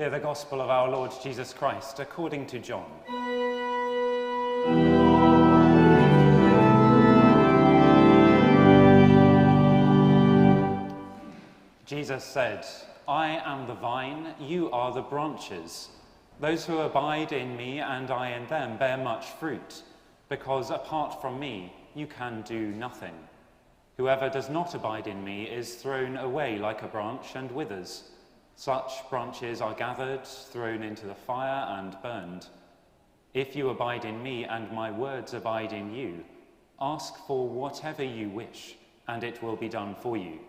Hear the gospel of our Lord Jesus Christ according to John. Jesus said, I am the vine, you are the branches. Those who abide in me and I in them bear much fruit, because apart from me you can do nothing. Whoever does not abide in me is thrown away like a branch and withers. Such branches are gathered, thrown into the fire, and burned. If you abide in me and my words abide in you, ask for whatever you wish, and it will be done for you.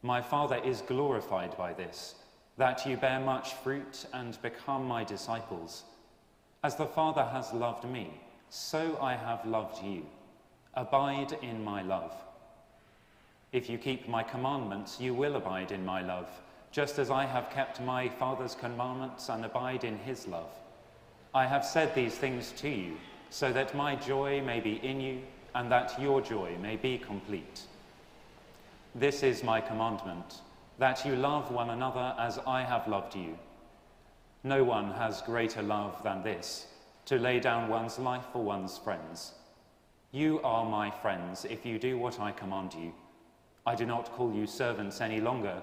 My Father is glorified by this, that you bear much fruit and become my disciples. As the Father has loved me, so I have loved you. Abide in my love. If you keep my commandments, you will abide in my love, just as I have kept my Father's commandments and abide in his love. I have said these things to you, so that my joy may be in you, and that your joy may be complete. This is my commandment, that you love one another as I have loved you. No one has greater love than this, to lay down one's life for one's friends. You are my friends if you do what I command you. I do not call you servants any longer,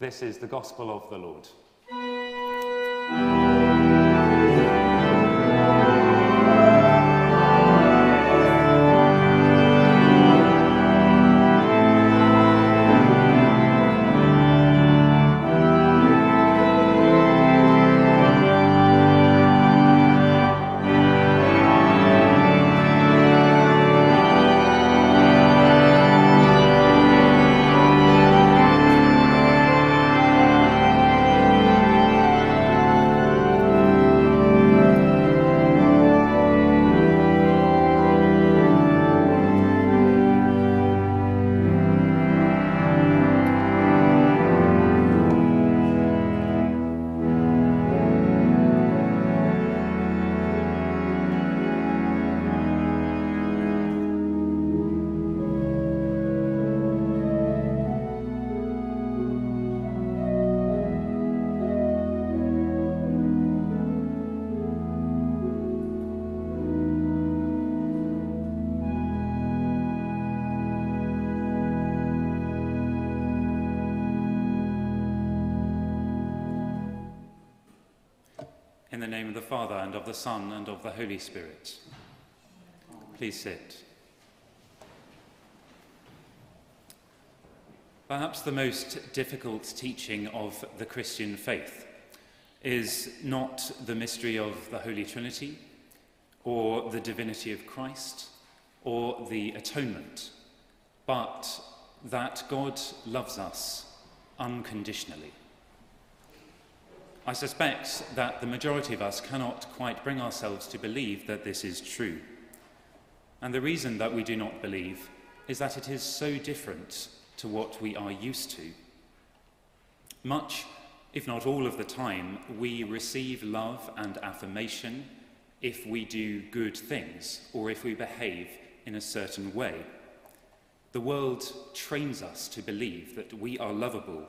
This is the gospel of the Lord. Name of the Father, and of the Son, and of the Holy Spirit. Please sit. Perhaps the most difficult teaching of the Christian faith is not the mystery of the Holy Trinity, or the divinity of Christ, or the atonement, but that God loves us unconditionally. I suspect that the majority of us cannot quite bring ourselves to believe that this is true. And the reason that we do not believe is that it is so different to what we are used to. Much, if not all of the time, we receive love and affirmation if we do good things or if we behave in a certain way. The world trains us to believe that we are lovable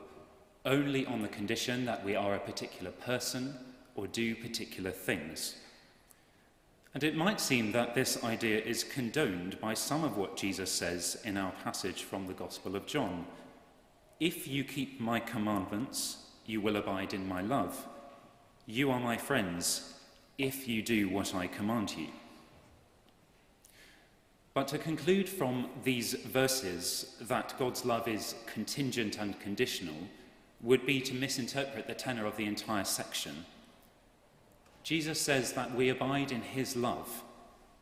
only on the condition that we are a particular person or do particular things. And it might seem that this idea is condoned by some of what Jesus says in our passage from the Gospel of John. If you keep my commandments, you will abide in my love. You are my friends if you do what I command you. But to conclude from these verses that God's love is contingent and conditional would be to misinterpret the tenor of the entire section. Jesus says that we abide in his love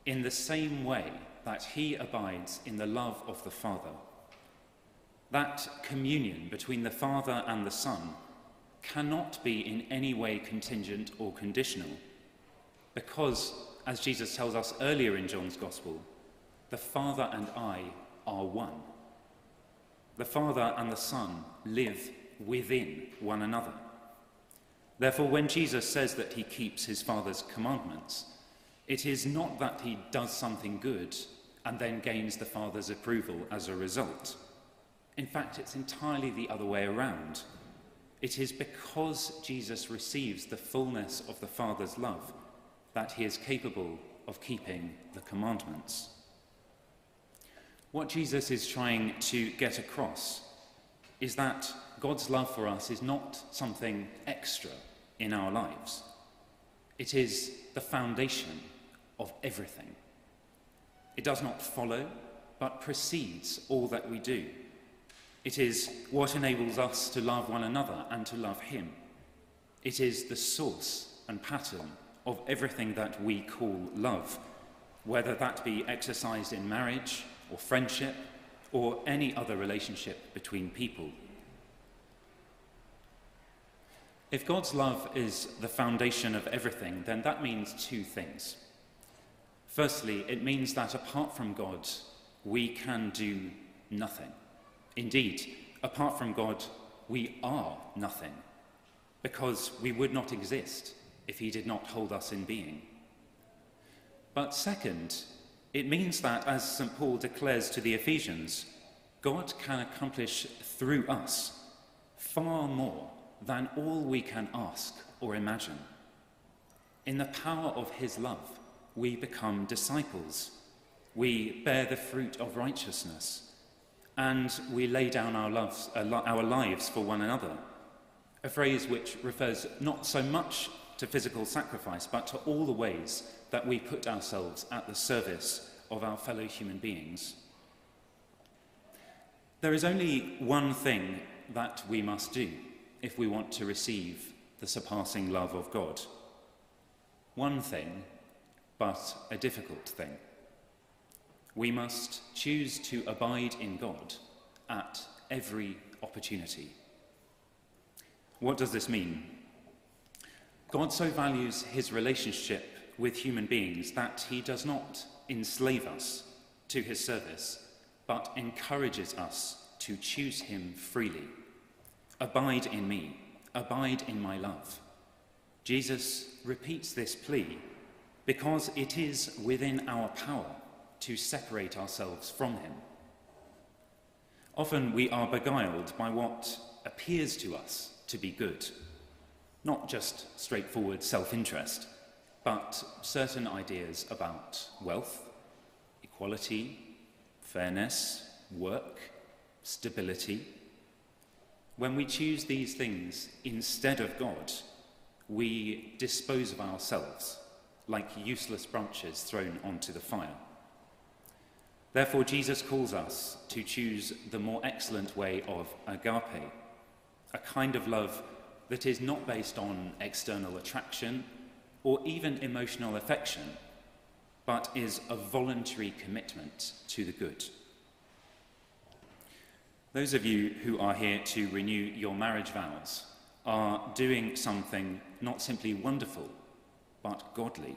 in the same way that he abides in the love of the Father. That communion between the Father and the Son cannot be in any way contingent or conditional, because, as Jesus tells us earlier in John's Gospel, the Father and I are one. The Father and the Son live within one another. Therefore, when Jesus says that he keeps his Father's commandments, it is not that he does something good and then gains the Father's approval as a result. In fact, it's entirely the other way around. It is because Jesus receives the fullness of the Father's love that he is capable of keeping the commandments. What Jesus is trying to get across is that God's love for us is not something extra in our lives, it is the foundation of everything. It does not follow, but precedes all that we do. It is what enables us to love one another and to love Him. It is the source and pattern of everything that we call love, whether that be exercised in marriage or friendship or any other relationship between people. If God's love is the foundation of everything, then that means two things. Firstly, it means that apart from God, we can do nothing. Indeed, apart from God, we are nothing, because we would not exist if He did not hold us in being. But second, it means that, as St. Paul declares to the Ephesians, God can accomplish through us far more than all we can ask or imagine. In the power of His love, we become disciples. We bear the fruit of righteousness, and we lay down our, loves, uh, our lives for one another. A phrase which refers not so much to physical sacrifice, but to all the ways that we put ourselves at the service of our fellow human beings. There is only one thing that we must do if we want to receive the surpassing love of God. One thing, but a difficult thing. We must choose to abide in God at every opportunity. What does this mean? God so values his relationship with human beings that he does not enslave us to his service, but encourages us to choose him freely. Abide in me, abide in my love. Jesus repeats this plea because it is within our power to separate ourselves from him. Often we are beguiled by what appears to us to be good not just straightforward self interest, but certain ideas about wealth, equality, fairness, work, stability. When we choose these things instead of God, we dispose of ourselves like useless branches thrown onto the fire. Therefore, Jesus calls us to choose the more excellent way of agape, a kind of love that is not based on external attraction or even emotional affection, but is a voluntary commitment to the good. Those of you who are here to renew your marriage vows are doing something not simply wonderful, but godly,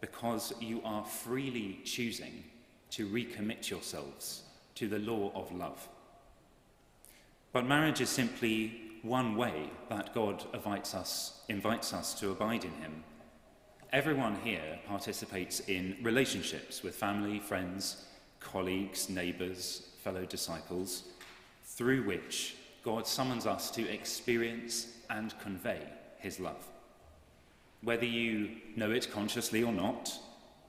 because you are freely choosing to recommit yourselves to the law of love. But marriage is simply one way that God invites us, invites us to abide in Him. Everyone here participates in relationships with family, friends, colleagues, neighbours, fellow disciples, through which God summons us to experience and convey His love. Whether you know it consciously or not,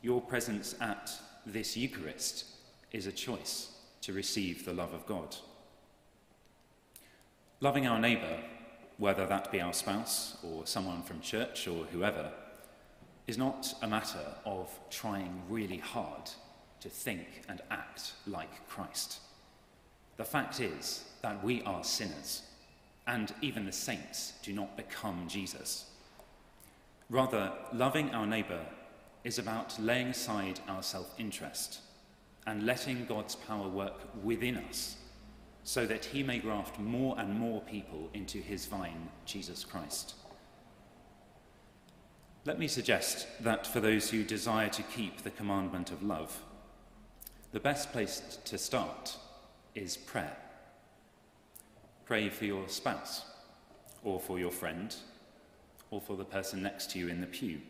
your presence at this Eucharist is a choice to receive the love of God. Loving our neighbour, whether that be our spouse or someone from church or whoever, is not a matter of trying really hard to think and act like Christ. The fact is that we are sinners, and even the saints do not become Jesus. Rather, loving our neighbour is about laying aside our self interest and letting God's power work within us so that he may graft more and more people into his vine, Jesus Christ. Let me suggest that for those who desire to keep the commandment of love, the best place to start is prayer. Pray for your spouse, or for your friend, or for the person next to you in the pew.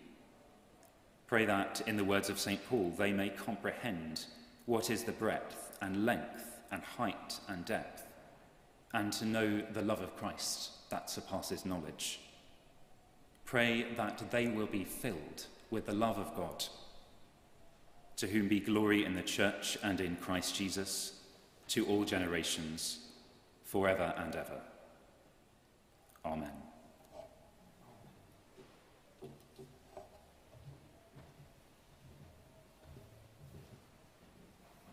Pray that, in the words of St. Paul, they may comprehend what is the breadth and length and height and depth, and to know the love of Christ that surpasses knowledge. Pray that they will be filled with the love of God, to whom be glory in the church and in Christ Jesus, to all generations, forever and ever. Amen.